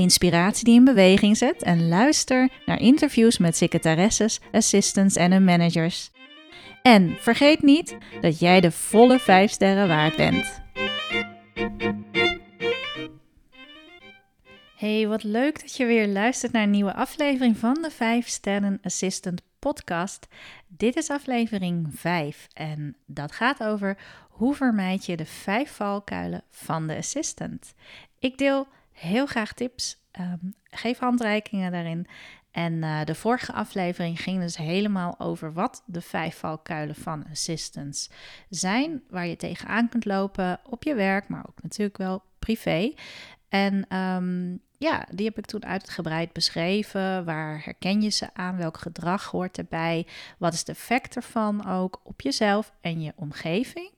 inspiratie die in beweging zet en luister naar interviews met secretaresses, assistants en hun managers. En vergeet niet dat jij de volle 5 sterren waard bent. Hey, wat leuk dat je weer luistert naar een nieuwe aflevering van de 5 Sterren Assistant podcast. Dit is aflevering 5 en dat gaat over hoe vermijd je de 5 valkuilen van de assistant. Ik deel heel graag tips, um, geef handreikingen daarin. En uh, de vorige aflevering ging dus helemaal over wat de vijf valkuilen van assistants zijn, waar je tegenaan kunt lopen op je werk, maar ook natuurlijk wel privé. En um, ja, die heb ik toen uitgebreid beschreven. Waar herken je ze aan? Welk gedrag hoort erbij? Wat is de effect ervan ook op jezelf en je omgeving?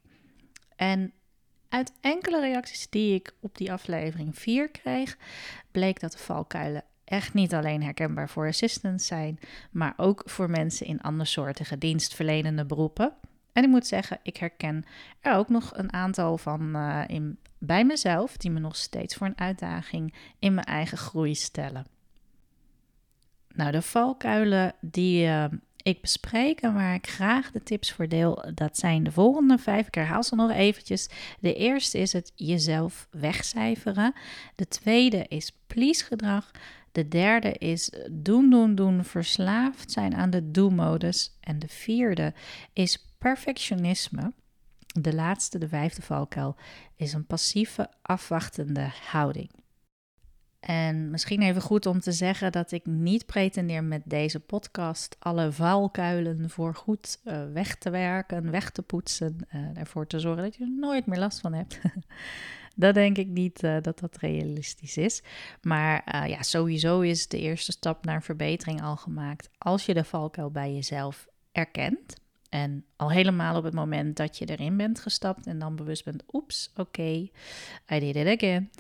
En uit enkele reacties die ik op die aflevering 4 kreeg, bleek dat de valkuilen echt niet alleen herkenbaar voor assistants zijn, maar ook voor mensen in andersoortige dienstverlenende beroepen. En ik moet zeggen, ik herken er ook nog een aantal van uh, in, bij mezelf, die me nog steeds voor een uitdaging in mijn eigen groei stellen. Nou, de valkuilen die uh, ik bespreek en waar ik graag de tips voor deel, dat zijn de volgende vijf. Ik herhaal ze nog eventjes. De eerste is het jezelf wegcijferen. De tweede is please gedrag. De derde is doen, doen, doen, verslaafd zijn aan de do-modus. En de vierde is perfectionisme. De laatste, de vijfde valkuil, is een passieve, afwachtende houding. En misschien even goed om te zeggen dat ik niet pretendeer met deze podcast alle valkuilen voor goed uh, weg te werken, weg te poetsen, uh, ervoor te zorgen dat je er nooit meer last van hebt. dat denk ik niet uh, dat dat realistisch is. Maar ja, sowieso is de eerste stap naar verbetering al gemaakt als je de valkuil bij jezelf erkent. En al helemaal op het moment dat je erin bent gestapt en dan bewust bent, oeps, oké, okay, I did it again.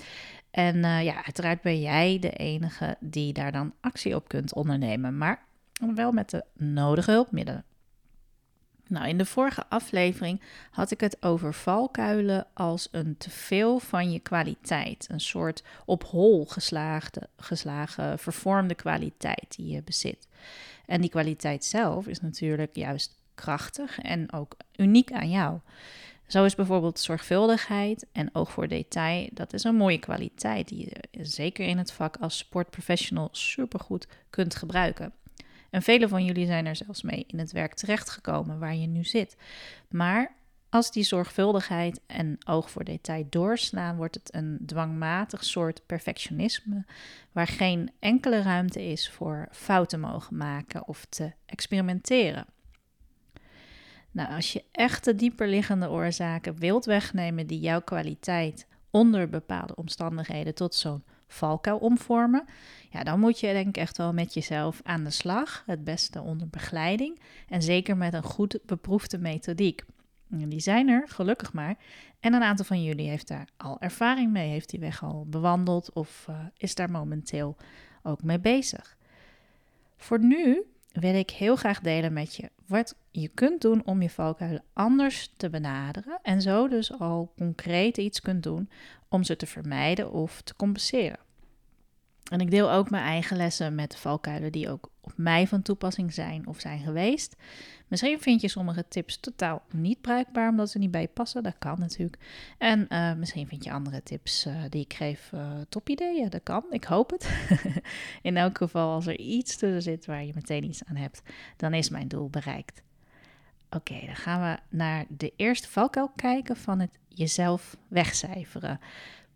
En uh, ja, uiteraard ben jij de enige die daar dan actie op kunt ondernemen, maar wel met de nodige hulpmiddelen. Nou, in de vorige aflevering had ik het over valkuilen als een teveel van je kwaliteit. Een soort op hol geslaagde, geslagen, vervormde kwaliteit die je bezit. En die kwaliteit zelf is natuurlijk juist krachtig en ook uniek aan jou. Zo is bijvoorbeeld zorgvuldigheid en oog voor detail, dat is een mooie kwaliteit die je zeker in het vak als sportprofessional supergoed kunt gebruiken. En vele van jullie zijn er zelfs mee in het werk terechtgekomen waar je nu zit. Maar als die zorgvuldigheid en oog voor detail doorslaan, wordt het een dwangmatig soort perfectionisme, waar geen enkele ruimte is voor fouten mogen maken of te experimenteren. Nou, als je echt de dieperliggende oorzaken wilt wegnemen die jouw kwaliteit onder bepaalde omstandigheden tot zo'n valkuil omvormen, ja, dan moet je denk ik echt wel met jezelf aan de slag. Het beste onder begeleiding en zeker met een goed beproefde methodiek. Die zijn er, gelukkig maar. En een aantal van jullie heeft daar al ervaring mee, heeft die weg al bewandeld of uh, is daar momenteel ook mee bezig. Voor nu wil ik heel graag delen met je wat je kunt doen om je valkuilen anders te benaderen en zo dus al concreet iets kunt doen om ze te vermijden of te compenseren. En ik deel ook mijn eigen lessen met de valkuilen die ook op mij van toepassing zijn of zijn geweest. Misschien vind je sommige tips totaal niet bruikbaar omdat ze niet bij je passen. Dat kan natuurlijk. En uh, misschien vind je andere tips uh, die ik geef uh, top ideeën. Dat kan. Ik hoop het. In elk geval, als er iets tussen zit waar je meteen iets aan hebt, dan is mijn doel bereikt. Oké, dan gaan we naar de eerste valkuil kijken van het jezelf wegcijferen.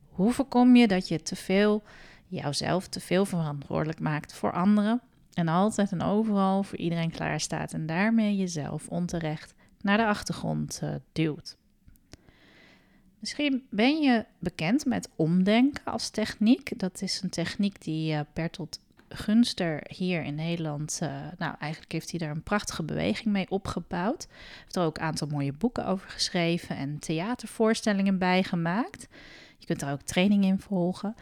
Hoe voorkom je dat je te veel jouzelf te veel verantwoordelijk maakt voor anderen en altijd en overal voor iedereen klaar staat en daarmee jezelf onterecht naar de achtergrond uh, duwt? Misschien ben je bekend met omdenken als techniek. Dat is een techniek die uh, Bertolt Gunster hier in Nederland, uh, nou eigenlijk heeft hij daar een prachtige beweging mee opgebouwd. Heeft er ook een aantal mooie boeken over geschreven en theatervoorstellingen bij gemaakt. Je kunt er ook training in volgen.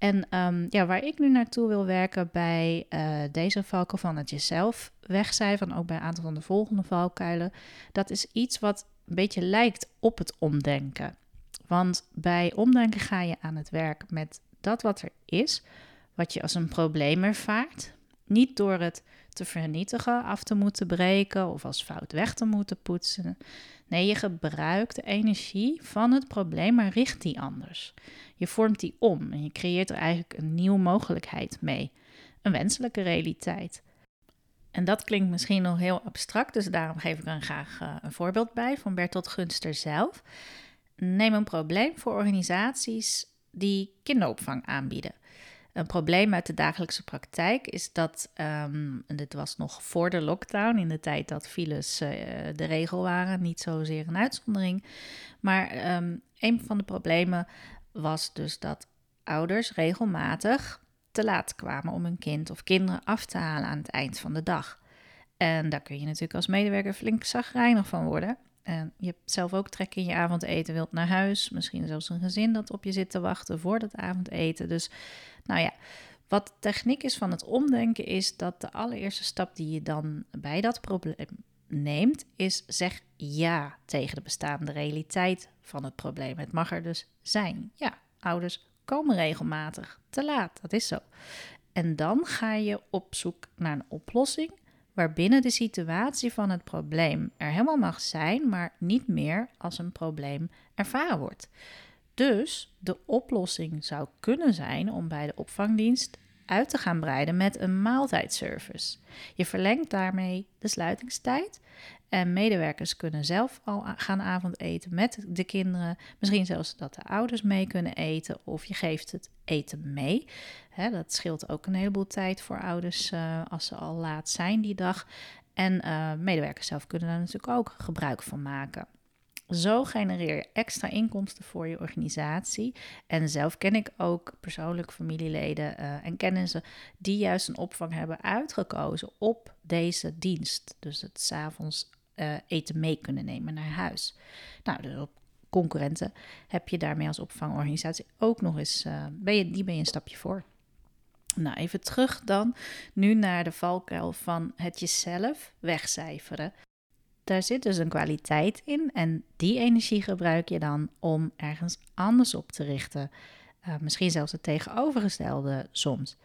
En um, ja, waar ik nu naartoe wil werken bij uh, deze valkuil van het jezelf wegcijferen, ook bij een aantal van de volgende valkuilen, dat is iets wat een beetje lijkt op het omdenken. Want bij omdenken ga je aan het werk met dat wat er is, wat je als een probleem ervaart. Niet door het te vernietigen, af te moeten breken of als fout weg te moeten poetsen. Nee, je gebruikt de energie van het probleem, maar richt die anders. Je vormt die om en je creëert er eigenlijk een nieuwe mogelijkheid mee. Een wenselijke realiteit. En dat klinkt misschien nog heel abstract, dus daarom geef ik er graag uh, een voorbeeld bij van Bertolt Gunster zelf. Neem een probleem voor organisaties die kinderopvang aanbieden. Een probleem uit de dagelijkse praktijk is dat, um, en dit was nog voor de lockdown, in de tijd dat files uh, de regel waren, niet zozeer een uitzondering. Maar um, een van de problemen was dus dat ouders regelmatig te laat kwamen om hun kind of kinderen af te halen aan het eind van de dag. En daar kun je natuurlijk als medewerker flink zagrijnig van worden. En je hebt zelf ook trek in je avondeten, wilt naar huis. Misschien zelfs een gezin dat op je zit te wachten voor dat avondeten. Dus nou ja, wat techniek is van het omdenken is dat de allereerste stap die je dan bij dat probleem neemt, is zeg ja tegen de bestaande realiteit van het probleem. Het mag er dus zijn. Ja, ouders komen regelmatig te laat, dat is zo. En dan ga je op zoek naar een oplossing waarbinnen de situatie van het probleem er helemaal mag zijn, maar niet meer als een probleem ervaren wordt. Dus de oplossing zou kunnen zijn om bij de opvangdienst uit te gaan breiden met een maaltijdservice. Je verlengt daarmee de sluitingstijd en medewerkers kunnen zelf al gaan avondeten met de kinderen. Misschien zelfs dat de ouders mee kunnen eten of je geeft het eten mee. dat scheelt ook een heleboel tijd voor ouders uh, als ze al laat zijn die dag. En uh, medewerkers zelf kunnen daar natuurlijk ook gebruik van maken. Zo genereer je extra inkomsten voor je organisatie. En zelf ken ik ook persoonlijk familieleden uh, en kennissen die juist een opvang hebben uitgekozen op deze dienst. Dus het s'avonds uh, eten mee kunnen nemen naar huis. Nou, op concurrenten heb je daarmee als opvangorganisatie ook nog eens, uh, ben je, die ben je een stapje voor. Nou, even terug dan nu naar de valkuil van het jezelf wegcijferen daar zit dus een kwaliteit in en die energie gebruik je dan om ergens anders op te richten. Uh, misschien zelfs het tegenovergestelde soms.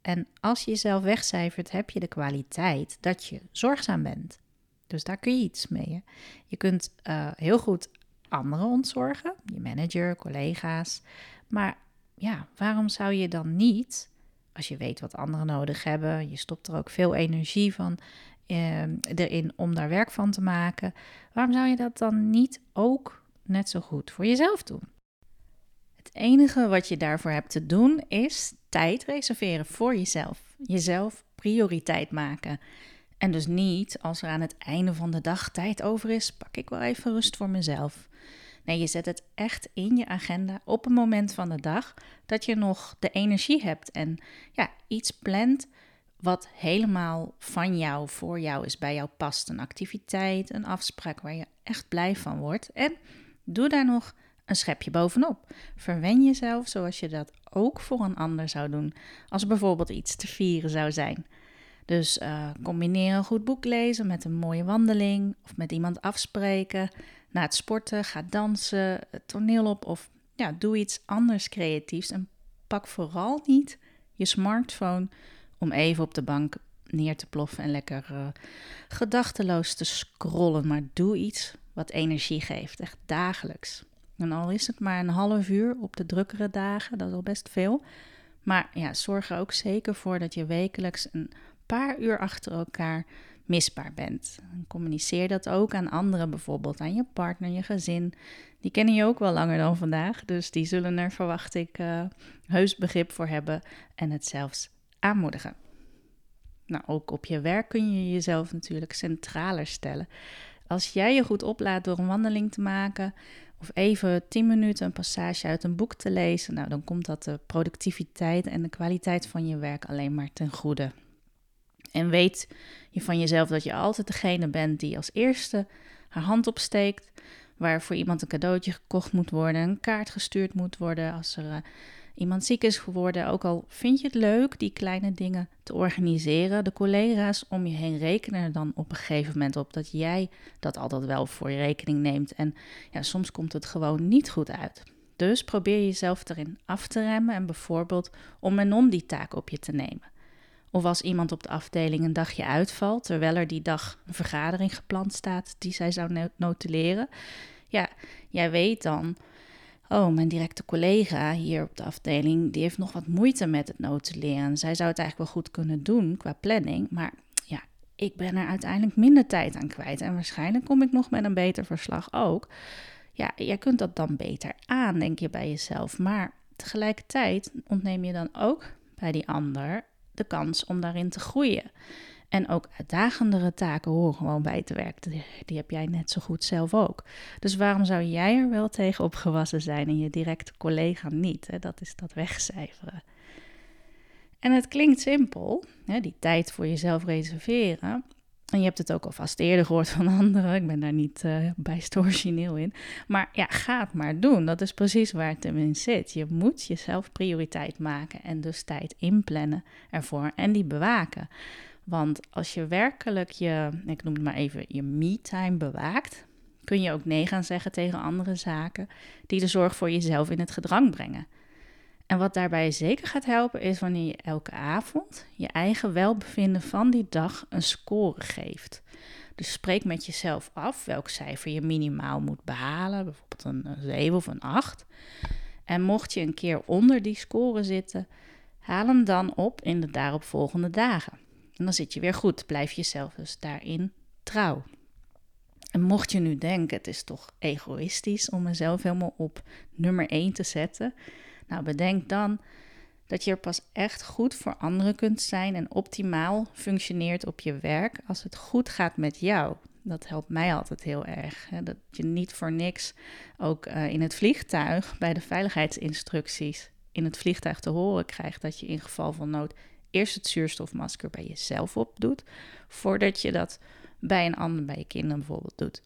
En als je jezelf wegcijfert, heb je de kwaliteit dat je zorgzaam bent. Dus daar kun je iets mee. Je kunt uh, heel goed anderen ontzorgen, je manager, collega's. Maar ja, waarom zou je dan niet, als je weet wat anderen nodig hebben, je stopt er ook veel energie van Ehm, erin om daar werk van te maken. Waarom zou je dat dan niet ook net zo goed voor jezelf doen? Het enige wat je daarvoor hebt te doen is tijd reserveren voor jezelf. Jezelf prioriteit maken. En dus niet als er aan het einde van de dag tijd over is, pak ik wel even rust voor mezelf. Nee, je zet het echt in je agenda op een moment van de dag dat je nog de energie hebt en ja, iets plant wat helemaal van jou, voor jou is, bij jou past. Een activiteit, een afspraak waar je echt blij van wordt. En doe daar nog een schepje bovenop. Verwen jezelf zoals je dat ook voor een ander zou doen, als bijvoorbeeld iets te vieren zou zijn. Dus uh, combineer een goed boek lezen met een mooie wandeling of met iemand afspreken. Na het sporten, ga dansen, het toneel op of ja, doe iets anders creatiefs. En pak vooral niet je smartphone om even op de bank neer te ploffen en lekker uh, gedachteloos te scrollen. Maar doe iets wat energie geeft, echt dagelijks. En al is het maar een half uur op de drukkere dagen, dat is al best veel. Maar ja, zorg er ook zeker voor dat je wekelijks een paar uur achter elkaar misbaar bent. Communiceer dat ook aan anderen, bijvoorbeeld aan je partner, je gezin. Die kennen je ook wel langer dan vandaag, dus die zullen er, verwacht ik, uh, heus begrip voor hebben en het zelfs aanmoedigen. Nou, ook op je werk kun je jezelf natuurlijk centraler stellen. Als jij je goed oplaadt door een wandeling te maken of even 10 minuten een passage uit een boek te lezen, nou, dan komt dat de productiviteit en de kwaliteit van je werk alleen maar ten goede. En weet je van jezelf dat je altijd degene bent die als eerste haar hand opsteekt, waar voor iemand een cadeautje gekocht moet worden, een kaart gestuurd moet worden als er uh, iemand ziek is geworden. Ook al vind je het leuk die kleine dingen te organiseren, de collega's om je heen rekenen er dan op een gegeven moment op dat jij dat altijd wel voor je rekening neemt. En ja, soms komt het gewoon niet goed uit. Dus probeer jezelf erin af te remmen en bijvoorbeeld om en om die taak op je te nemen. Of als iemand op de afdeling een dagje uitvalt, terwijl er die dag een vergadering gepland staat die zij zou notuleren. Ja, jij weet dan, oh, mijn directe collega hier op de afdeling, die heeft nog wat moeite met het notuleren. Zij zou het eigenlijk wel goed kunnen doen qua planning, maar ja, ik ben er uiteindelijk minder tijd aan kwijt. En waarschijnlijk kom ik nog met een beter verslag ook. Ja, jij kunt dat dan beter aan, denk je bij jezelf. Maar tegelijkertijd ontneem je dan ook bij die ander de kans om daarin te groeien. En ook uitdagendere taken horen gewoon bij te werken. Die, heb jij net zo goed zelf ook. Dus waarom zou jij er wel tegen opgewassen zijn en je directe collega niet? Hè? Dat is dat wegcijferen. En het klinkt simpel, hè? die tijd voor jezelf reserveren. En je hebt het ook al vast eerder gehoord van anderen. Ik ben daar niet uh, bijst origineel in. Maar ja, ga het maar doen. Dat is precies waar het in zit. Je moet jezelf prioriteit maken en dus tijd inplannen ervoor en die bewaken. Want als je werkelijk je, ik noem het maar even, je me-time bewaakt, kun je ook nee gaan zeggen tegen andere zaken die de zorg voor jezelf in het gedrang brengen. En wat daarbij zeker gaat helpen is wanneer je elke avond je eigen welbevinden van die dag een score geeft. Dus spreek met jezelf af welk cijfer je minimaal moet behalen, bijvoorbeeld een 7 of een 8. En mocht je een keer onder die score zitten, haal hem dan op in de daaropvolgende dagen. En dan zit je weer goed, blijf jezelf dus daarin trouw. En mocht je nu denken, het is toch egoïstisch om mezelf helemaal op nummer 1 te zetten, nou, bedenk dan dat je er pas echt goed voor anderen kunt zijn en optimaal functioneert op je werk als het goed gaat met jou. Dat helpt mij altijd heel erg. Hè? Dat je niet voor niks ook uh, in het vliegtuig bij de veiligheidsinstructies in het vliegtuig te horen krijgt dat je in geval van nood eerst het zuurstofmasker bij jezelf opdoet, voordat je dat bij een ander, bij je kinderen bijvoorbeeld, doet.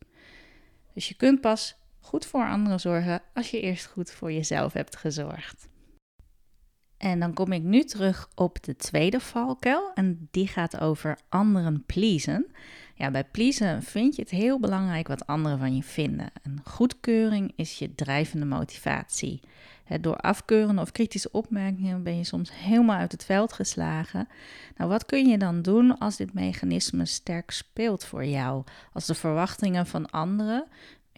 Dus je kunt pas goed voor anderen zorgen als je eerst goed voor jezelf hebt gezorgd. En dan kom ik nu terug op de tweede valkuil en die gaat over anderen pleasen. Ja, bij pleasen vind je het heel belangrijk wat anderen van je vinden. Een goedkeuring is je drijvende motivatie. door afkeurende of kritische opmerkingen ben je soms helemaal uit het veld geslagen. Nou, wat kun je dan doen als dit mechanisme sterk speelt voor jou? Als de verwachtingen van anderen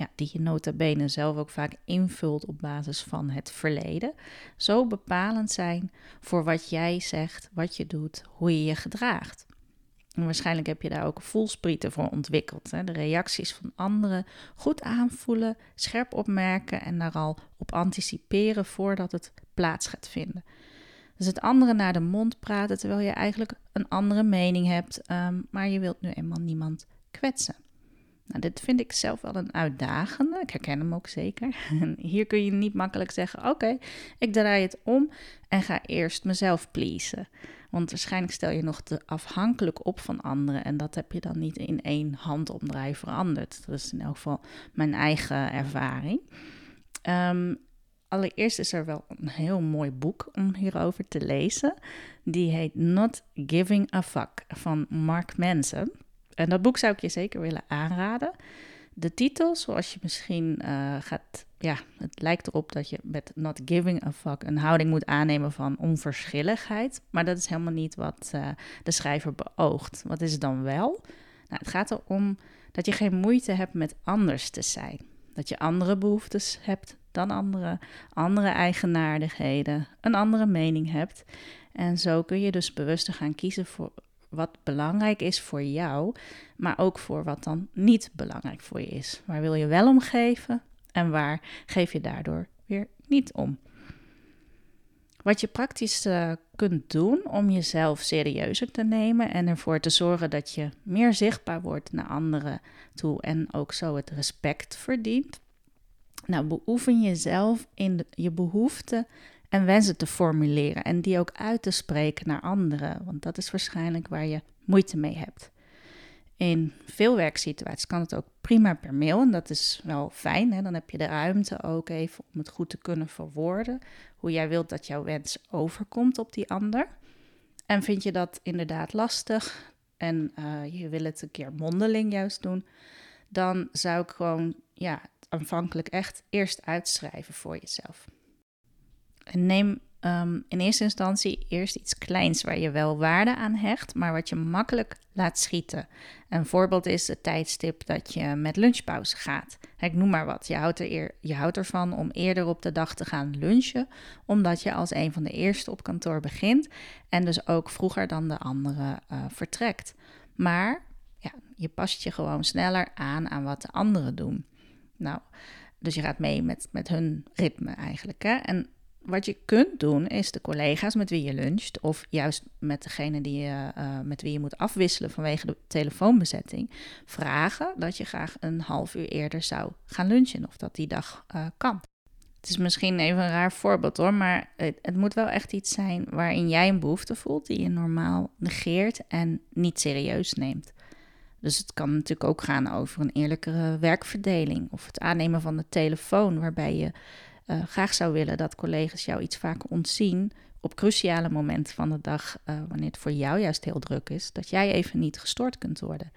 ja, die je nota bene zelf ook vaak invult op basis van het verleden, zo bepalend zijn voor wat jij zegt, wat je doet, hoe je je gedraagt. En waarschijnlijk heb je daar ook voelsprieten voor ontwikkeld. Hè? De reacties van anderen goed aanvoelen, scherp opmerken en daar al op anticiperen voordat het plaats gaat vinden. Dus het andere naar de mond praten terwijl je eigenlijk een andere mening hebt, um, maar je wilt nu eenmaal niemand kwetsen. Nou, dit vind ik zelf wel een uitdagende. Ik herken hem ook zeker. hier kun je niet makkelijk zeggen: Oké, ik draai het om en ga eerst mezelf pleasen. Want waarschijnlijk stel je nog te afhankelijk op van anderen. En dat heb je dan niet in één handomdraai veranderd. Dat is in elk geval mijn eigen ervaring. Um, allereerst is er wel een heel mooi boek om hierover te lezen. Die heet Not Giving a Fuck van Mark Manson. En dat boek zou ik je zeker willen aanraden. De titel, zoals je misschien uh, gaat. Ja, het lijkt erop dat je met not giving a fuck een houding moet aannemen van onverschilligheid. Maar dat is helemaal niet wat uh, de schrijver beoogt. Wat is het dan wel? Nou, het gaat erom dat je geen moeite hebt met anders te zijn. Dat je andere behoeftes hebt dan anderen, andere eigenaardigheden, een andere mening hebt. En zo kun je dus bewuster gaan kiezen voor wat belangrijk is voor jou, maar ook voor wat dan niet belangrijk voor je is. Waar wil je wel om geven en waar geef je daardoor weer niet om? Wat je praktisch uh, kunt doen om jezelf serieuzer te nemen en ervoor te zorgen dat je meer zichtbaar wordt naar anderen toe en ook zo het respect verdient. Nou, beoefen jezelf in je behoeften en wensen te formuleren en die ook uit te spreken naar anderen, want dat is waarschijnlijk waar je moeite mee hebt. In veel werksituaties kan het ook prima per mail en dat is wel fijn. Hè? Dan heb je de ruimte ook even om het goed te kunnen verwoorden. Hoe jij wilt dat jouw wens overkomt op die ander. En vind je dat inderdaad lastig en uh, je wil het een keer mondeling juist doen, dan zou ik gewoon ja, aanvankelijk echt eerst uitschrijven voor jezelf. En neem Ehm, in eerste instantie eerst iets kleins waar je wel waarde aan hecht, maar wat je makkelijk laat schieten. Een voorbeeld is het tijdstip dat je met lunchpauze gaat. Ik noem maar wat. Je houdt, er je houdt ervan om eerder op de dag te gaan lunchen, omdat je als een van de eerste op kantoor begint en dus ook vroeger dan de anderen uh, vertrekt. Maar ja, je past je gewoon sneller aan aan wat de anderen doen. Nou, dus je gaat mee met, met hun ritme eigenlijk. Hè? En wat je kunt doen is de collega's met wie je luncht, of juist met degene die je, uh, met wie je moet afwisselen vanwege de telefoonbezetting, vragen dat je graag een half uur eerder zou gaan lunchen of dat die dag uh, kan. Het is misschien even een raar voorbeeld hoor, maar het, het, moet wel echt iets zijn waarin jij een behoefte voelt die je normaal negeert en niet serieus neemt. Dus het kan natuurlijk ook gaan over een eerlijkere werkverdeling of het aannemen van de telefoon, waarbij je uh, graag zou willen dat collega's jou iets vaker ontzien op cruciale momenten van de dag, uh, wanneer het voor jou juist heel druk is, dat jij even niet gestoord kunt worden.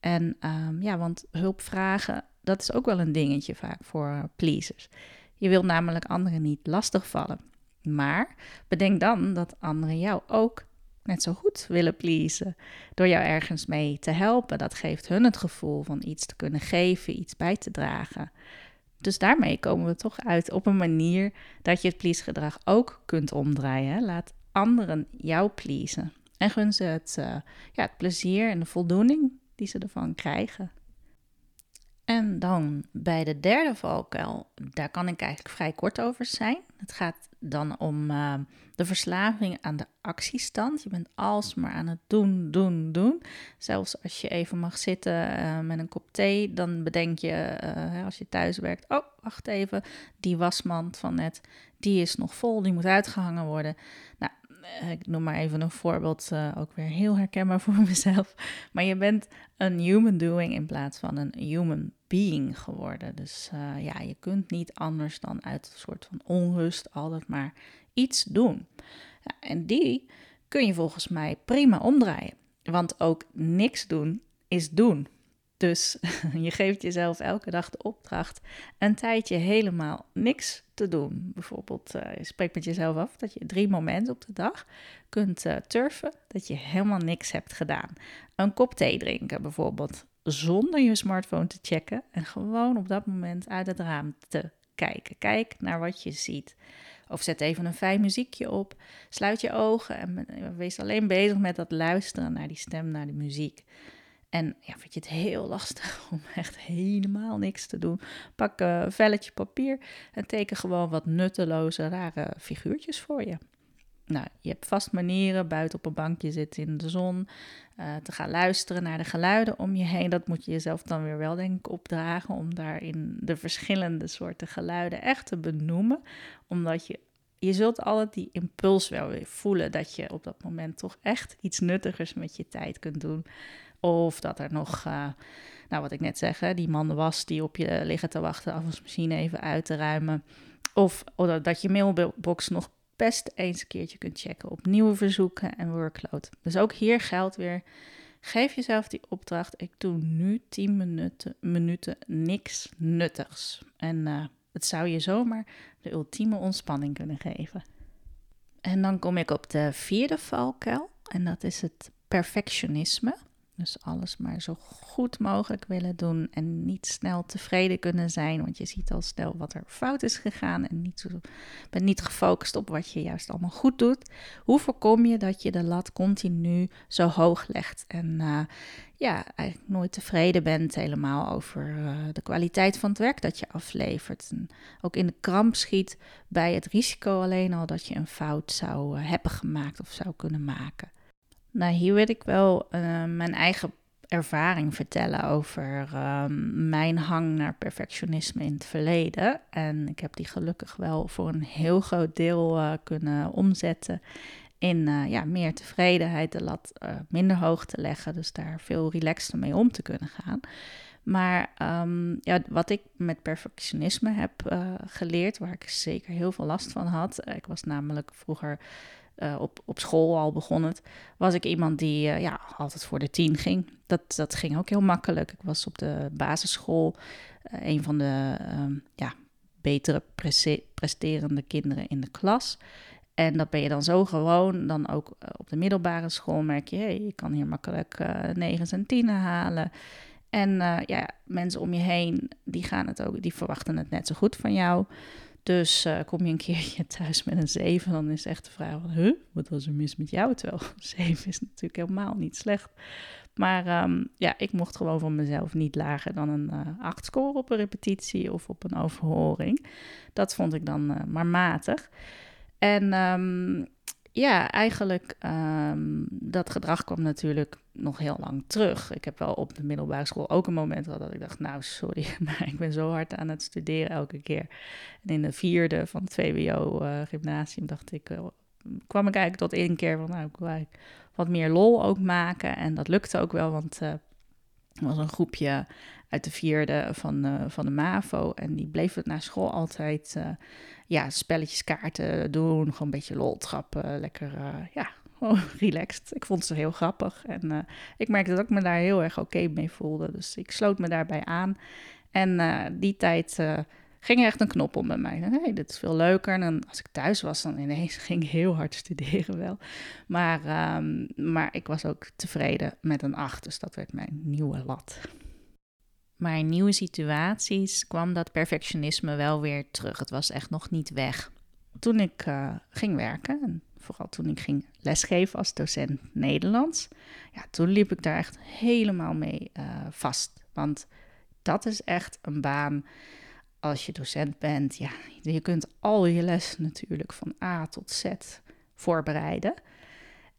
En um, ja, want hulp vragen, dat is ook wel een dingetje vaak voor pleasers. Je wilt namelijk anderen niet lastigvallen. Maar bedenk dan dat anderen jou ook net zo goed willen pleasen. Door jou ergens mee te helpen. Dat geeft hun het gevoel van iets te kunnen geven, iets bij te dragen. Dus daarmee komen we toch uit op een manier dat je het please-gedrag ook kunt omdraaien. Laat anderen jou pleasen. En gun ze het, uh, ja, het plezier en de voldoening die ze ervan krijgen. En dan bij de derde valkuil, daar kan ik eigenlijk vrij kort over zijn. Het gaat dan om uh, de verslaving aan de actiestand. Je bent alsmaar aan het doen, doen, doen. Zelfs als je even mag zitten uh, met een kop thee, dan bedenk je uh, als je thuis werkt: oh, wacht even, die wasmand van net, die is nog vol, die moet uitgehangen worden. Nou, ik noem maar even een voorbeeld, ook weer heel herkenbaar voor mezelf. Maar je bent een human doing in plaats van een human being geworden. Dus ja, je kunt niet anders dan uit een soort van onrust altijd maar iets doen. Ja, en die kun je volgens mij prima omdraaien. Want ook niks doen is doen. Dus je geeft jezelf elke dag de opdracht een tijdje helemaal niks te doen. Bijvoorbeeld, uh, je spreekt met jezelf af dat je drie momenten op de dag kunt uh, turfen dat je helemaal niks hebt gedaan. Een kop thee drinken bijvoorbeeld, zonder je smartphone te checken en gewoon op dat moment uit het raam te kijken. Kijk naar wat je ziet. Of zet even een fijn muziekje op, sluit je ogen en wees alleen bezig met dat luisteren naar die stem, naar die muziek. En ja, vind je het heel lastig om echt helemaal niks te doen? Pak een velletje papier en teken gewoon wat nutteloze, rare figuurtjes voor je. Nou, je hebt vast manieren buiten op een bankje zitten in de zon, uh, te gaan luisteren naar de geluiden om je heen. Dat moet je jezelf dan weer wel, denk ik, opdragen om daarin de verschillende soorten geluiden echt te benoemen. Omdat je, je zult altijd die impuls wel weer voelen dat je op dat moment toch echt iets nuttigers met je tijd kunt doen. Of dat er nog, uh, nou wat ik net zeg, die man was die op je liggen te wachten, afwasmachine even uit te ruimen. Of, of dat je mailbox nog best eens een keertje kunt checken op nieuwe verzoeken en workload. Dus ook hier geldt weer, geef jezelf die opdracht, ik doe nu 10 minuten, minuten niks nuttigs. En uh, het zou je zomaar de ultieme ontspanning kunnen geven. En dan kom ik op de vierde valkuil en dat is het perfectionisme. Dus alles maar zo goed mogelijk willen doen en niet snel tevreden kunnen zijn, want je ziet al snel wat er fout is gegaan en niet zo, bent niet gefocust op wat je juist allemaal goed doet. Hoe voorkom je dat je de lat continu zo hoog legt en uh, ja, eigenlijk nooit tevreden bent helemaal over uh, de kwaliteit van het werk dat je aflevert. En ook in de kramp schiet bij het risico alleen al dat je een fout zou uh, hebben gemaakt of zou kunnen maken. Nou, hier wil ik wel uh, mijn eigen ervaring vertellen over uh, mijn hang naar perfectionisme in het verleden. En ik heb die gelukkig wel voor een heel groot deel uh, kunnen omzetten in uh, ja, meer tevredenheid, de lat minder hoog te leggen. Dus daar veel relaxter mee om te kunnen gaan. Maar um, ja, wat ik met perfectionisme heb geleerd, waar ik zeker heel veel last van had. Ik was namelijk vroeger uh, op, op school al begon het, was ik iemand die uh, ja, altijd voor de tien ging. Dat, dat ging ook heel makkelijk. Ik was op de basisschool uh, een van de ja, betere presterende kinderen in de klas. En dat ben je dan zo gewoon. Dan ook op de middelbare school merk je, hey, je kan hier makkelijk negens en tienen halen. En ja, mensen om je heen, die gaan het ook, die verwachten het net zo goed van jou. Dus uh, kom je een keertje thuis met een 7, dan is echt de vraag: huh, wat was er mis met jou? Terwijl 7 is natuurlijk helemaal niet slecht. Maar um, ja, ik mocht gewoon van mezelf niet lager dan een uh, eh, 8 scoren op een repetitie of op een overhoring. Dat vond ik dan uh, maar matig. En um, ja, eigenlijk um, dat gedrag kwam natuurlijk nog heel lang terug. Ik heb wel op de middelbare school ook een moment gehad dat ik dacht, nou sorry, maar ik ben zo hard aan het studeren elke keer. En in de vierde van het VWO uh, gymnasium dacht ik, uh, kwam ik eigenlijk tot één keer van, nou ik wil wat meer lol ook maken. En dat lukte ook wel, want uh, er was een groepje uit de vierde van, uh, van de MAVO. En die bleef het na school altijd uh, ja, spelletjes, kaarten doen. Gewoon een beetje lol trappen. Lekker, uh, ja, relaxed. Ik vond ze heel grappig. En ik merkte dat ik me daar heel erg oké mee voelde. Dus ik sloot me daarbij aan. En die tijd ging er echt een knop om bij mij. hey, dit is veel leuker. En als ik thuis was, dan ineens ging ik heel hard studeren wel. Maar, um, maar ik was ook tevreden met een 8. Dus dat werd mijn nieuwe lat. Maar in nieuwe situaties kwam dat perfectionisme wel weer terug. Het was echt nog niet weg. Toen ik uh, ging werken, en vooral toen ik ging lesgeven als docent Nederlands, ja, toen liep ik daar echt helemaal mee uh, vast. Want dat is echt een baan als je docent bent. Ja, je kunt al je lessen natuurlijk van A tot Z voorbereiden.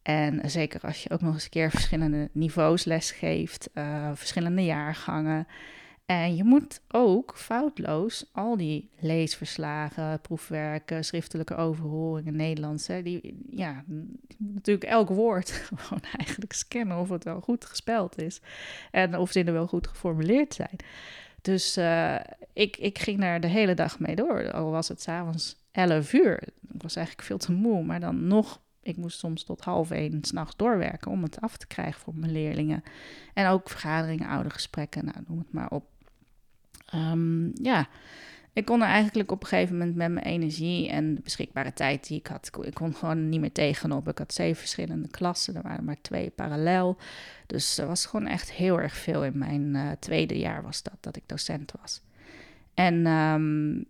En zeker als je ook nog eens een keer verschillende niveaus lesgeeft, uh, verschillende jaargangen. En je moet ook foutloos al die leesverslagen, proefwerken, schriftelijke overhoringen, Nederlands, hè, die, ja, natuurlijk elk woord gewoon eigenlijk scannen of het wel goed gespeld is. En of zinnen wel goed geformuleerd zijn. Dus uh, ik, ik ging daar de hele dag mee door. Al was het s'avonds 11 uur. Ik was eigenlijk veel te moe, maar dan nog ik moest soms tot half één s'nachts doorwerken om het af te krijgen voor mijn leerlingen. En ook vergaderingen, oudergesprekken, nou, noem het maar op. Um, ja, ik kon er eigenlijk op een gegeven moment met mijn energie en de beschikbare tijd die ik had, ik kon gewoon niet meer tegenop. Ik had zeven verschillende klassen, er waren maar twee parallel. Dus er was gewoon echt heel erg veel in mijn uh, tweede jaar was dat, dat ik docent was. En um,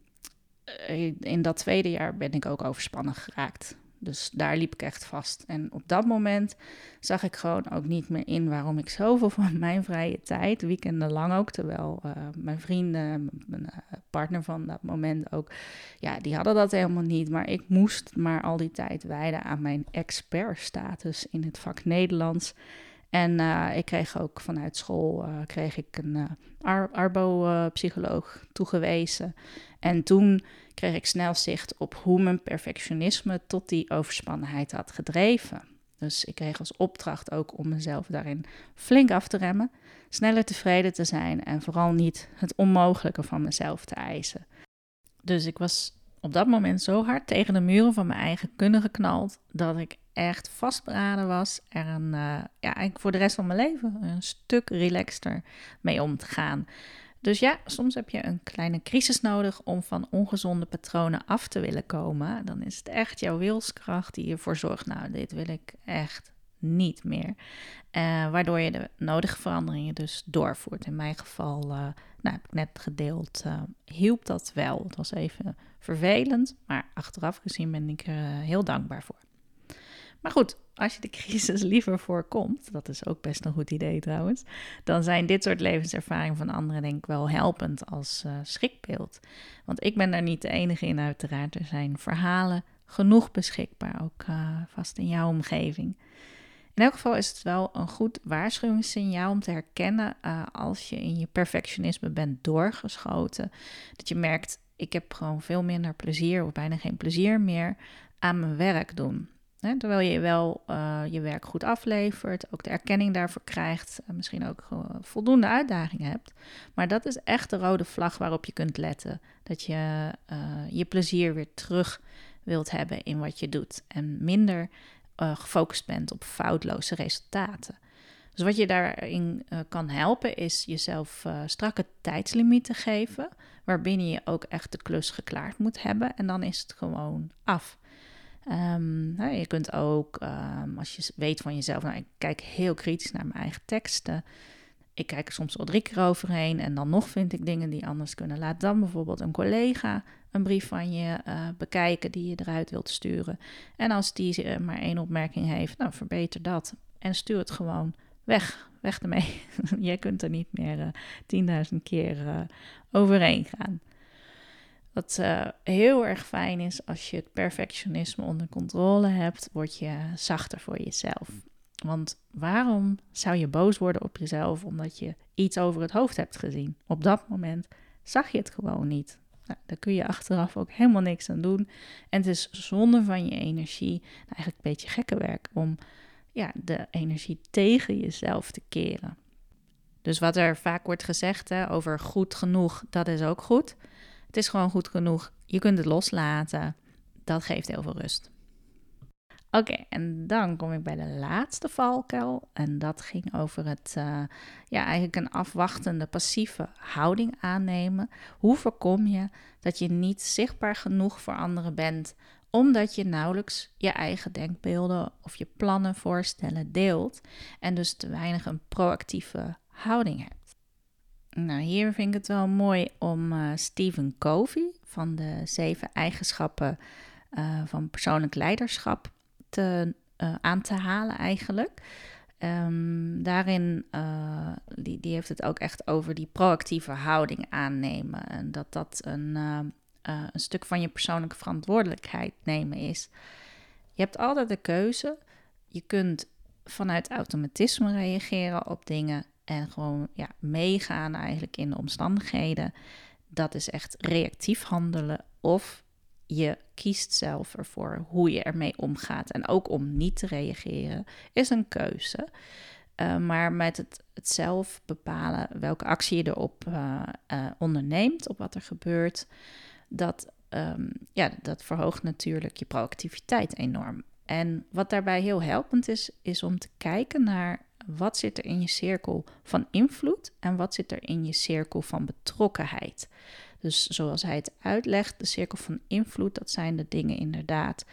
in dat tweede jaar ben ik ook overspannen geraakt. Dus daar liep ik echt vast. En op dat moment zag ik gewoon ook niet meer in waarom ik zoveel van mijn vrije tijd, weekenden lang ook, terwijl uh, mijn vrienden, mijn uh, partner van dat moment ook, ja, die hadden dat helemaal niet. Maar ik moest maar al die tijd wijden aan mijn expertstatus in het vak Nederlands. En uh, ik kreeg ook vanuit school kreeg ik een ar arbo-psycholoog toegewezen. En toen kreeg ik snel zicht op hoe mijn perfectionisme tot die overspannenheid had gedreven. Dus ik kreeg als opdracht ook om mezelf daarin flink af te remmen, sneller tevreden te zijn en vooral niet het onmogelijke van mezelf te eisen. Dus ik was op dat moment zo hard tegen de muren van mijn eigen kunnen geknald dat ik echt vastberaden was er een, uh, ja, voor de rest van mijn leven een stuk relaxter mee om te gaan. Dus ja, soms heb je een kleine crisis nodig om van ongezonde patronen af te willen komen. Dan is het echt jouw wilskracht die ervoor zorgt, nou, dit wil ik echt niet meer. Uh, waardoor je de nodige veranderingen dus doorvoert. In mijn geval, uh, nou, heb ik net gedeeld, hielp dat wel. Het was even vervelend, maar achteraf gezien ben ik er heel dankbaar voor. Maar goed, als je de crisis liever voorkomt, dat is ook best een goed idee trouwens, dan zijn dit soort levenservaringen van anderen denk ik wel helpend als schrikbeeld. Want ik ben daar niet de enige in uiteraard. Er zijn verhalen genoeg beschikbaar, ook vast in jouw omgeving. In elk geval is het wel een goed waarschuwingssignaal om te herkennen uh, als je in je perfectionisme bent doorgeschoten. Dat je merkt, ik heb gewoon veel minder plezier of bijna geen plezier meer aan mijn werk doen. Terwijl je wel uh, je werk goed aflevert, ook de erkenning daarvoor krijgt, en misschien ook voldoende uitdagingen hebt. Maar dat is echt de rode vlag waarop je kunt letten. Dat je uh, je plezier weer terug wilt hebben in wat je doet. En minder gefocust bent op foutloze resultaten. Dus wat je daarin kan helpen is jezelf strakke tijdslimieten geven, waarbinnen je ook echt de klus geklaard moet hebben en dan is het gewoon af. Um, nou, je kunt ook, um, als je weet van jezelf, nou, ik kijk heel kritisch naar mijn eigen teksten. Ik kijk er soms wel drie keer overheen en dan nog vind ik dingen die anders kunnen. Laat dan bijvoorbeeld een collega een brief van je uh, bekijken die je eruit wilt sturen. En als die uh, maar één opmerking heeft, nou verbeter dat. En stuur het gewoon weg. Weg ermee. Jij kunt er niet meer uh, tienduizend keer overheen gaan. Wat heel erg fijn is als je het perfectionisme onder controle hebt, word je zachter voor jezelf. Want waarom zou je boos worden op jezelf omdat je iets over het hoofd hebt gezien? Op dat moment zag je het gewoon niet. Nou, daar kun je achteraf ook helemaal niks aan doen. En het is zonde van je energie, nou, eigenlijk een beetje gekke werk, om ja, de energie tegen jezelf te keren. Dus wat er vaak wordt gezegd hè, over goed genoeg, dat is ook goed. Het is gewoon goed genoeg. Je kunt het loslaten. Dat geeft heel veel rust. Oké, en dan kom ik bij de laatste valkuil. En dat ging over het, uh, ja, eigenlijk een afwachtende, passieve houding aannemen. Hoe voorkom je dat je niet zichtbaar genoeg voor anderen bent, omdat je nauwelijks je eigen denkbeelden of je plannen, voorstellen deelt en dus te weinig een proactieve houding hebt? Nou, hier vind ik het wel mooi om uh, Stephen Covey van de zeven eigenschappen uh, van persoonlijk leiderschap te, uh, aan te halen eigenlijk. Um, daarin, die, die heeft het ook echt over die proactieve houding aannemen. En dat dat een, een stuk van je persoonlijke verantwoordelijkheid nemen is. Je hebt altijd de keuze. Je kunt vanuit automatisme reageren op dingen en gewoon ja, meegaan eigenlijk in de omstandigheden. Dat is echt reactief handelen. Of je kiest zelf ervoor hoe je ermee omgaat. En ook om niet te reageren is een keuze. Uh, maar met het, het, zelf bepalen welke actie je erop uh, onderneemt, op wat er gebeurt, dat, um, ja, dat verhoogt natuurlijk je proactiviteit enorm. En wat daarbij heel helpend is, is om te kijken naar wat zit er in je cirkel van invloed en wat zit er in je cirkel van betrokkenheid. Dus zoals hij het uitlegt, de cirkel van invloed, dat zijn de dingen inderdaad.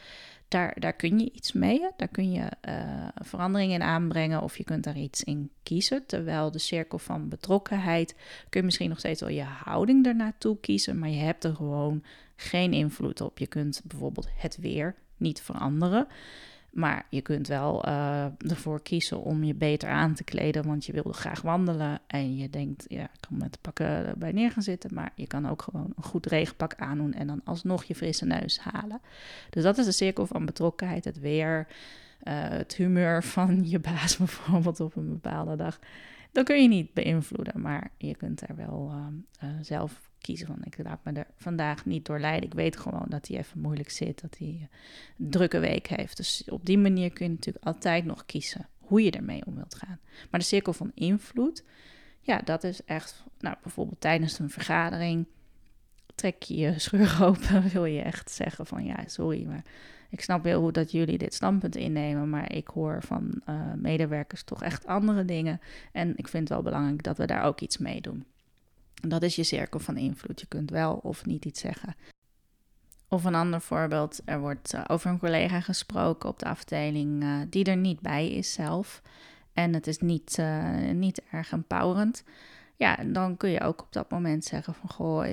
Daar, daar kun je iets mee, daar kun je uh, verandering in aanbrengen of je kunt daar iets in kiezen. Terwijl de cirkel van betrokkenheid kun je misschien nog steeds wel je houding ernaartoe kiezen, maar je hebt er gewoon geen invloed op. Je kunt bijvoorbeeld het weer niet veranderen. Maar je kunt wel uh, ervoor kiezen om je beter aan te kleden, want je wilde graag wandelen. En je denkt, ja, ik kan met pakken erbij neer gaan zitten. Maar je kan ook gewoon een goed regenpak aandoen en dan alsnog je frisse neus halen. Dus dat is de cirkel van betrokkenheid, het weer, uh, het humeur van je baas bijvoorbeeld op een bepaalde dag. Dat kun je niet beïnvloeden, maar je kunt er wel uh, zelf kiezen van ik laat me er vandaag niet door leiden. Ik weet gewoon dat hij even moeilijk zit, dat hij een drukke week heeft. Dus op die manier kun je natuurlijk altijd nog kiezen hoe je ermee om wilt gaan. Maar de cirkel van invloed, ja, dat is echt, nou bijvoorbeeld tijdens een vergadering trek je je scheur open, wil je echt zeggen van ja, sorry, maar ik snap heel goed dat jullie dit standpunt innemen, maar ik hoor van uh, medewerkers toch echt andere dingen. En ik vind het wel belangrijk dat we daar ook iets mee doen. Dat is je cirkel van invloed. Je kunt wel of niet iets zeggen. Of een ander voorbeeld, er wordt eh, over een collega gesproken op de afdeling uh, die er niet bij is zelf. En het is niet, uh, niet erg empowerend. Ja, dan kun je ook op dat moment zeggen van goh,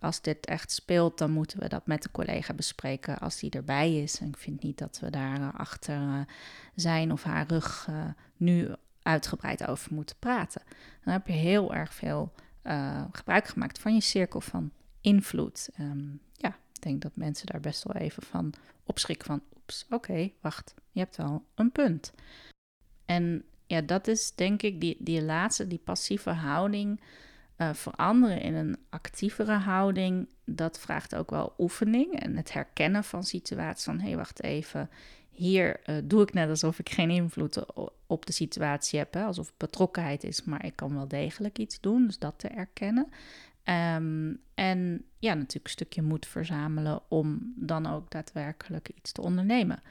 als dit echt speelt, dan moeten we dat met de collega bespreken als die erbij is. En ik vind niet dat we daar achter zijn of haar rug nu uitgebreid over moeten praten. Dan heb je heel erg veel gebruik gemaakt van je cirkel van invloed. Um, ja, ik denk dat mensen daar best wel even van opschrikken van, oeps, oké, wacht, je hebt wel een punt. En ja, dat is denk ik die, die laatste, die passieve houding uh, veranderen in een actievere houding. Dat vraagt ook wel oefening en het herkennen van situaties van, hé, hey, wacht even, hier uh, doe ik net alsof ik geen invloed op de situatie heb, hè, alsof betrokkenheid is, maar ik kan wel degelijk iets doen, dus dat te erkennen. Um, en ja, natuurlijk een stukje moed verzamelen om dan ook daadwerkelijk iets te ondernemen.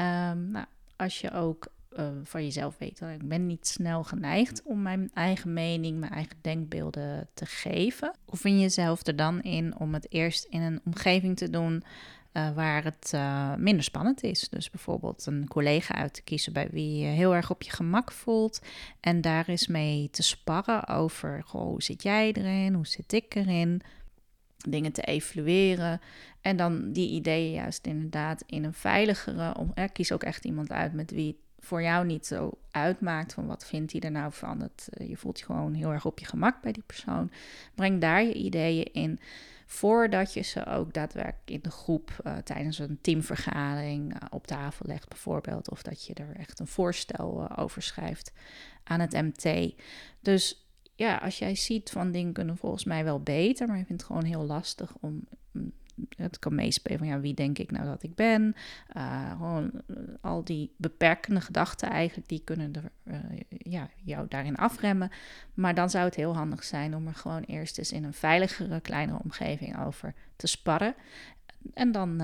Um, nou, als je ook uh, van jezelf weet, dat ik ben niet snel geneigd om mijn eigen mening, mijn eigen denkbeelden te geven. Oefen jezelf er dan in om het eerst in een omgeving te doen uh, waar het uh, minder spannend is. Dus bijvoorbeeld een collega uit te kiezen bij wie je heel erg op je gemak voelt. En daar is mee te sparren over hoe zit jij erin, hoe zit ik erin. Dingen te evalueren. En dan die ideeën juist inderdaad in een veiligere. Om, eh, kies ook echt iemand uit met wie het voor jou niet zo uitmaakt. Van wat vindt hij er nou van? Het, je voelt je gewoon heel erg op je gemak bij die persoon. Breng daar je ideeën in voordat je ze ook daadwerkelijk in de groep uh, tijdens een teamvergadering uh, op tafel legt, bijvoorbeeld. Of dat je er echt een voorstel uh, over schrijft aan het MT. Dus ja, als jij ziet van dingen kunnen volgens mij wel beter, maar je vindt het gewoon heel lastig om mm, het kan meespelen van ja, wie denk ik nou dat ik ben. Uh, gewoon uh, al die beperkende gedachten eigenlijk, die kunnen er, uh, ja, jou daarin afremmen. Maar dan zou het heel handig zijn om er gewoon eerst eens in een veiligere, kleinere omgeving over te sparren. En dan,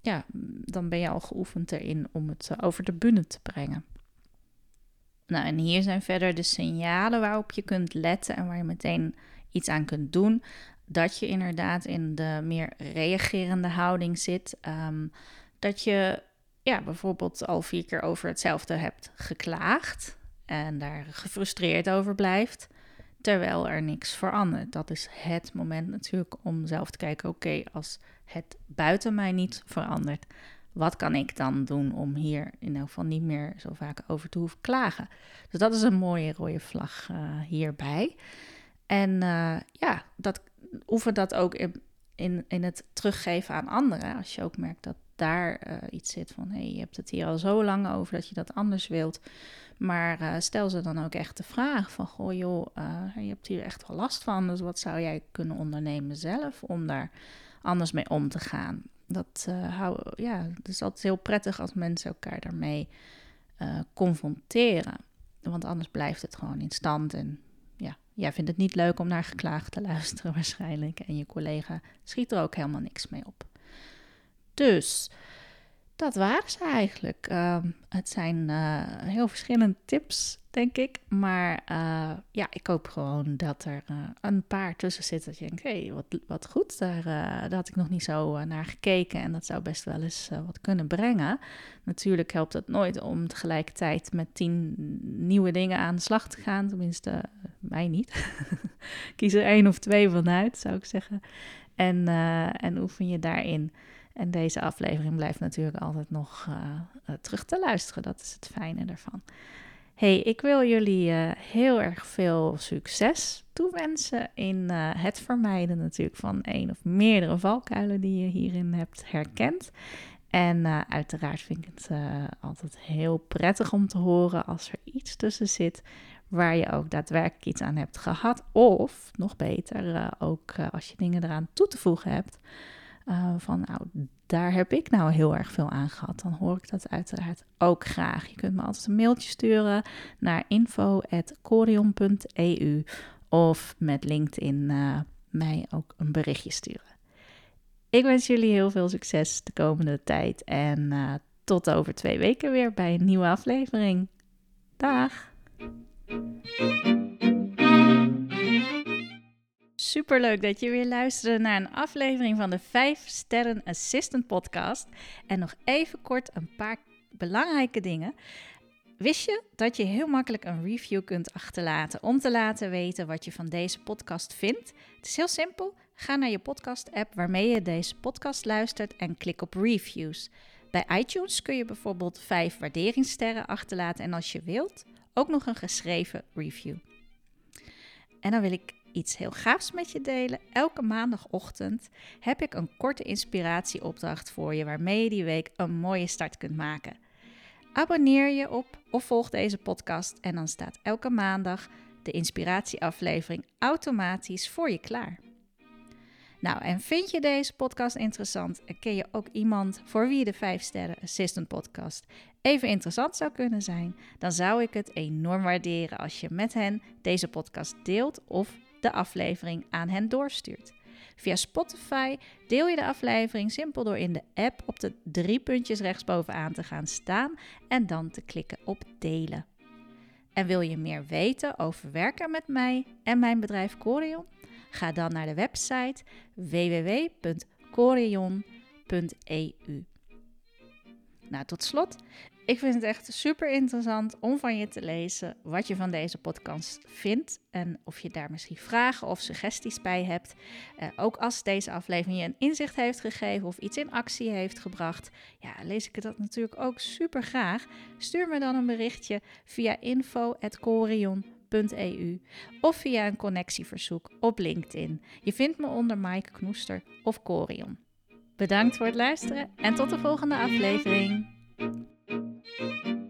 ja, dan ben je al geoefend erin om het over de bühne te brengen. Nou, en hier zijn verder de signalen waarop je kunt letten en waar je meteen iets aan kunt doen dat je inderdaad in de meer reagerende houding zit. Um, dat je ja, bijvoorbeeld al vier keer over hetzelfde hebt geklaagd en daar gefrustreerd over blijft, terwijl er niks verandert. Dat is het moment natuurlijk om zelf te kijken: oké, als het buiten mij niet verandert, wat kan ik dan doen om hier in elk geval niet meer zo vaak over te hoeven klagen? Dus dat is een mooie rode vlag uh, hierbij. En uh, ja, dat oefen dat ook in, in, in het teruggeven aan anderen. Als je ook merkt dat daar uh, iets zit van, hé, hey, je hebt het hier al zo lang over dat je dat anders wilt. Maar uh, stel ze dan ook echt de vraag van, goh joh, uh, je hebt hier echt wel last van. Dus wat zou jij kunnen ondernemen zelf om daar anders mee om te gaan? Dat, hou, ja, het is altijd heel prettig als mensen elkaar daarmee confronteren. Want anders blijft het gewoon in stand en Jij vindt het niet leuk om naar geklaagd te luisteren waarschijnlijk. En je collega schiet er ook helemaal niks mee op. Dus dat waren ze eigenlijk. Ehm, het zijn uh, heel verschillende tips, denk ik. Maar uh, ja, ik hoop gewoon dat er uh, een paar tussen zitten. Dat je denkt, hé, hey, wat, wat goed. Daar, daar, had ik nog niet zo naar gekeken. En dat zou best wel eens wat kunnen brengen. Natuurlijk helpt het nooit om tegelijkertijd met tien nieuwe dingen aan de slag te gaan. Tenminste, mij niet. Kies er één of twee vanuit, zou ik zeggen. En, en oefen je daarin. En deze aflevering blijft natuurlijk altijd nog uh, terug te luisteren. Dat is het fijne ervan. Hey, ik wil jullie uh, heel erg veel succes toewensen in het vermijden natuurlijk van één of meerdere valkuilen die je hierin hebt herkend. En uiteraard vind ik het altijd heel prettig om te horen als er iets tussen zit waar je ook daadwerkelijk iets aan hebt gehad. Of nog beter, ook als je dingen eraan toe te voegen hebt. Uh, van nou, daar heb ik nou heel erg veel aan gehad. Dan hoor ik dat uiteraard ook graag. Je kunt me altijd een mailtje sturen naar info.corion.eu of met LinkedIn uh, mij ook een berichtje sturen. Ik wens jullie heel veel succes de komende tijd en uh, tot over twee weken weer bij een nieuwe aflevering. Dag! Superleuk dat je weer luisterde naar een aflevering van de 5 Sterren Assistant podcast. En nog even kort een paar belangrijke dingen. Wist je dat je heel makkelijk een review kunt achterlaten om te laten weten wat je van deze podcast vindt? Het is heel simpel. Ga naar je podcast-app waarmee je deze podcast luistert en klik op reviews. Bij iTunes kun je bijvoorbeeld 5 waarderingssterren achterlaten en als je wilt ook nog een geschreven review. En dan wil ik iets heel gaafs met je delen. Elke maandagochtend heb ik een korte inspiratieopdracht voor je waarmee je die week een mooie start kunt maken. Abonneer je op of volg deze podcast en dan staat elke maandag de inspiratieaflevering automatisch voor je klaar. Nou, en vind je deze podcast interessant en ken je ook iemand voor wie de 5 sterren Assistant podcast even interessant zou kunnen zijn, dan zou ik het enorm waarderen als je met hen deze podcast deelt of de aflevering aan hen doorstuurt. Via Spotify deel je de aflevering simpel door in de app op de drie puntjes rechtsbovenaan te gaan staan en dan te klikken op delen. En wil je meer weten over werken met mij en mijn bedrijf Corion? Ga dan naar de website www.corion.eu. Nou, tot slot, ik vind het echt super interessant om van je te lezen wat je van deze podcast vindt. En of je daar misschien vragen of suggesties bij hebt. Uh, ook als deze aflevering je een inzicht heeft gegeven of iets in actie heeft gebracht. Ja, lees ik dat natuurlijk ook super graag. Stuur me dan een berichtje via info.corion.eu of via een connectieverzoek op LinkedIn. Je vindt me onder Mike Knoester of Corion. Bedankt voor het luisteren en tot de volgende aflevering. Thank you.